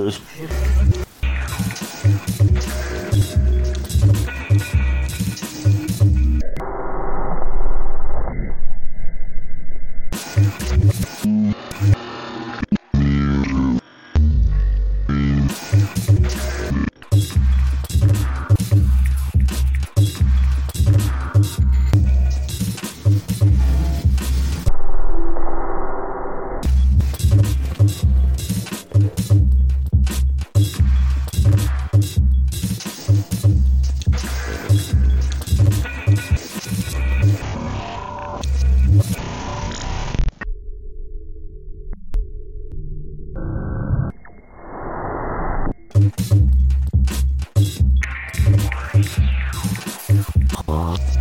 Helemaal Bye.